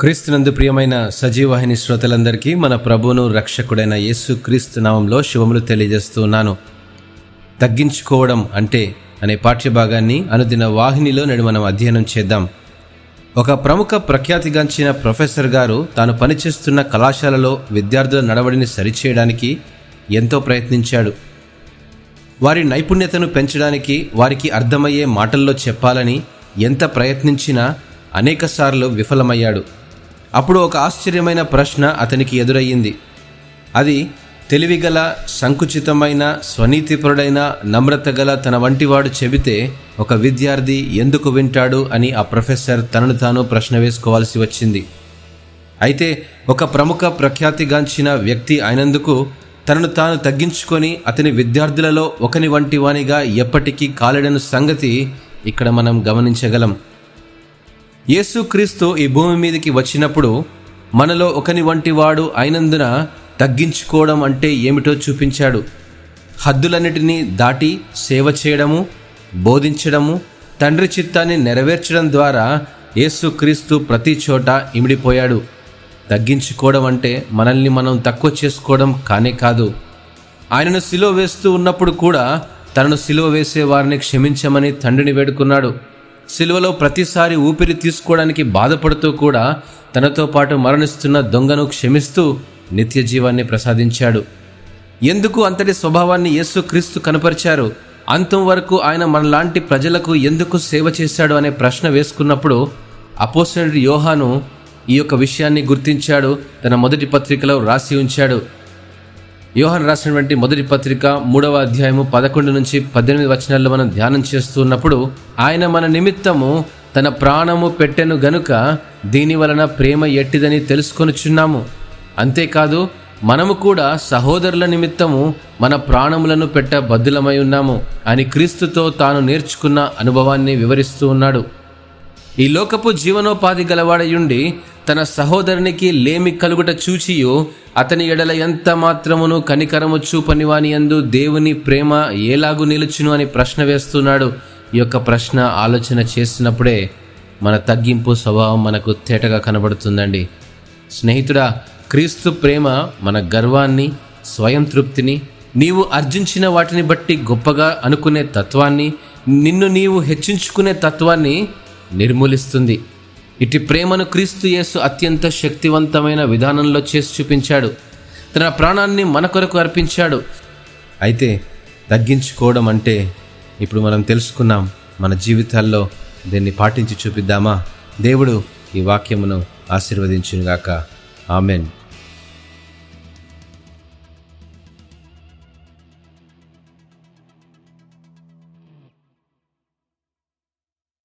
క్రీస్తునందు ప్రియమైన సజీవాహిని శ్రోతలందరికీ మన ప్రభువును రక్షకుడైన యేసు క్రీస్తు నామంలో శుభములు తెలియజేస్తున్నాను తగ్గించుకోవడం అంటే అనే పాఠ్యభాగాన్ని అనుదిన వాహినిలో నేడు మనం అధ్యయనం చేద్దాం. ఒక ప్రముఖ ప్రఖ్యాతిగాంచిన ప్రొఫెసర్ గారు తాను పనిచేస్తున్న కళాశాలలో విద్యార్థుల నడవడిని సరిచేయడానికి ఎంతో ప్రయత్నించాడు. వారి నైపుణ్యతను పెంచడానికి వారికి అర్థమయ్యే మాటల్లో చెప్పాలని ఎంత ప్రయత్నించినా అనేకసార్లు విఫలమయ్యాడు. అప్పుడు ఒక ఆశ్చర్యమైన ప్రశ్న అతనికి ఎదురయ్యింది. అది తెలివిగల సంకుచితమైన స్వనీతిపరుడైన నమ్రత గల తన వంటివాడు చెబితే ఒక విద్యార్థి ఎందుకు వింటాడు అని ఆ ప్రొఫెసర్ తనను తాను ప్రశ్న వేసుకోవాల్సి వచ్చింది. అయితే ఒక ప్రముఖ ప్రఖ్యాతిగాంచిన వ్యక్తి అయినందుకు తనను తాను తగ్గించుకొని అతని విద్యార్థులలో ఒకని వంటి వానిగా ఎప్పటికీ కాలడని సంగతి ఇక్కడ మనం గమనించగలం. యేసుక్రీస్తు ఈ భూమి మీదకి వచ్చినప్పుడు మనలో ఒకని వంటి వాడు అయినందున తగ్గించుకోవడం అంటే ఏమిటో చూపించాడు. హద్దులన్నిటినీ దాటి సేవ చేయడము బోధించడము తండ్రి చిత్తాన్ని నెరవేర్చడం ద్వారా యేసుక్రీస్తు ప్రతి చోట ఇమిడిపోయాడు. తగ్గించుకోవడం అంటే మనల్ని మనం తక్కువ చేసుకోవడం కానే కాదు. ఆయనను సిలువ వేస్తూ ఉన్నప్పుడు కూడా తనను సిలువ వేసే వారిని క్షమించమని తండ్రిని వేడుకున్నాడు. సిలువలో ప్రతిసారి ఊపిరి తీసుకోవడానికి బాధపడుతూ కూడా తనతో పాటు మరణిస్తున్న దొంగను క్షమిస్తూ నిత్య జీవాన్ని ప్రసాదించాడు. ఎందుకు అంతటి స్వభావాన్ని యేసు క్రీస్తు కనపరిచారు? అంతం వరకు ఆయన మనలాంటి ప్రజలకు ఎందుకు సేవ చేశాడు అనే ప్రశ్న వేసుకున్నప్పుడు అపోసనుడి యోహాను ఈ యొక్క విషయాన్ని గుర్తించాడు తన మొదటి పత్రికలో రాసి ఉంచాడు. యోహన్ రాసినటువంటి మొదటి పత్రిక మూడవ అధ్యాయము పదకొండు నుంచి పద్దెనిమిది వచనాల్లో మనం ధ్యానం చేస్తున్నప్పుడు ఆయన మన నిమిత్తము తన ప్రాణము పెట్టెను గనుక దీని వలన ప్రేమ ఎట్టిదని తెలుసుకొనుచున్నాము. అంతేకాదు మనము కూడా సహోదరుల నిమిత్తము మన ప్రాణములను పెట్ట బద్దులమై ఉన్నాము అని క్రీస్తుతో తాను నేర్చుకున్న అనుభవాన్ని వివరిస్తూ ఉన్నాడు. ఈ లోకపు జీవనోపాధి గలవాడయుండి తన సహోదరునికి లేమి కలుగుట చూచియు అతని ఎడల ఎంత మాత్రమును కనికరము చూపని వాని యందు దేవుని ప్రేమ ఏలాగు నిలుచును అని ప్రశ్న వేస్తున్నాడు. ఈ యొక్క ప్రశ్న ఆలోచన చేసినప్పుడే మన తగ్గింపు స్వభావం మనకు తేటగా కనబడుతుందండి. స్నేహితుడా క్రీస్తు ప్రేమ మన గర్వాన్ని స్వయం తృప్తిని నీవు అర్జించిన వాటిని బట్టి గొప్పగా అనుకునే తత్వాన్ని నిన్ను నీవు హెచ్చించుకునే తత్వాన్ని నిర్మూలిస్తుంది. ఇటు ప్రేమను క్రీస్తు యేసు అత్యంత శక్తివంతమైన విధానంలో చేసి చూపించాడు. తన ప్రాణాన్ని మన కొరకు అర్పించాడు. అయితే తగ్గించుకోవడం అంటే ఇప్పుడు మనం తెలుసుకున్నాం మన జీవితాల్లో దీన్ని పాటించి చూపిద్దామా? దేవుడు ఈ వాక్యమును ఆశీర్వదించునుగాక. ఆమెన్.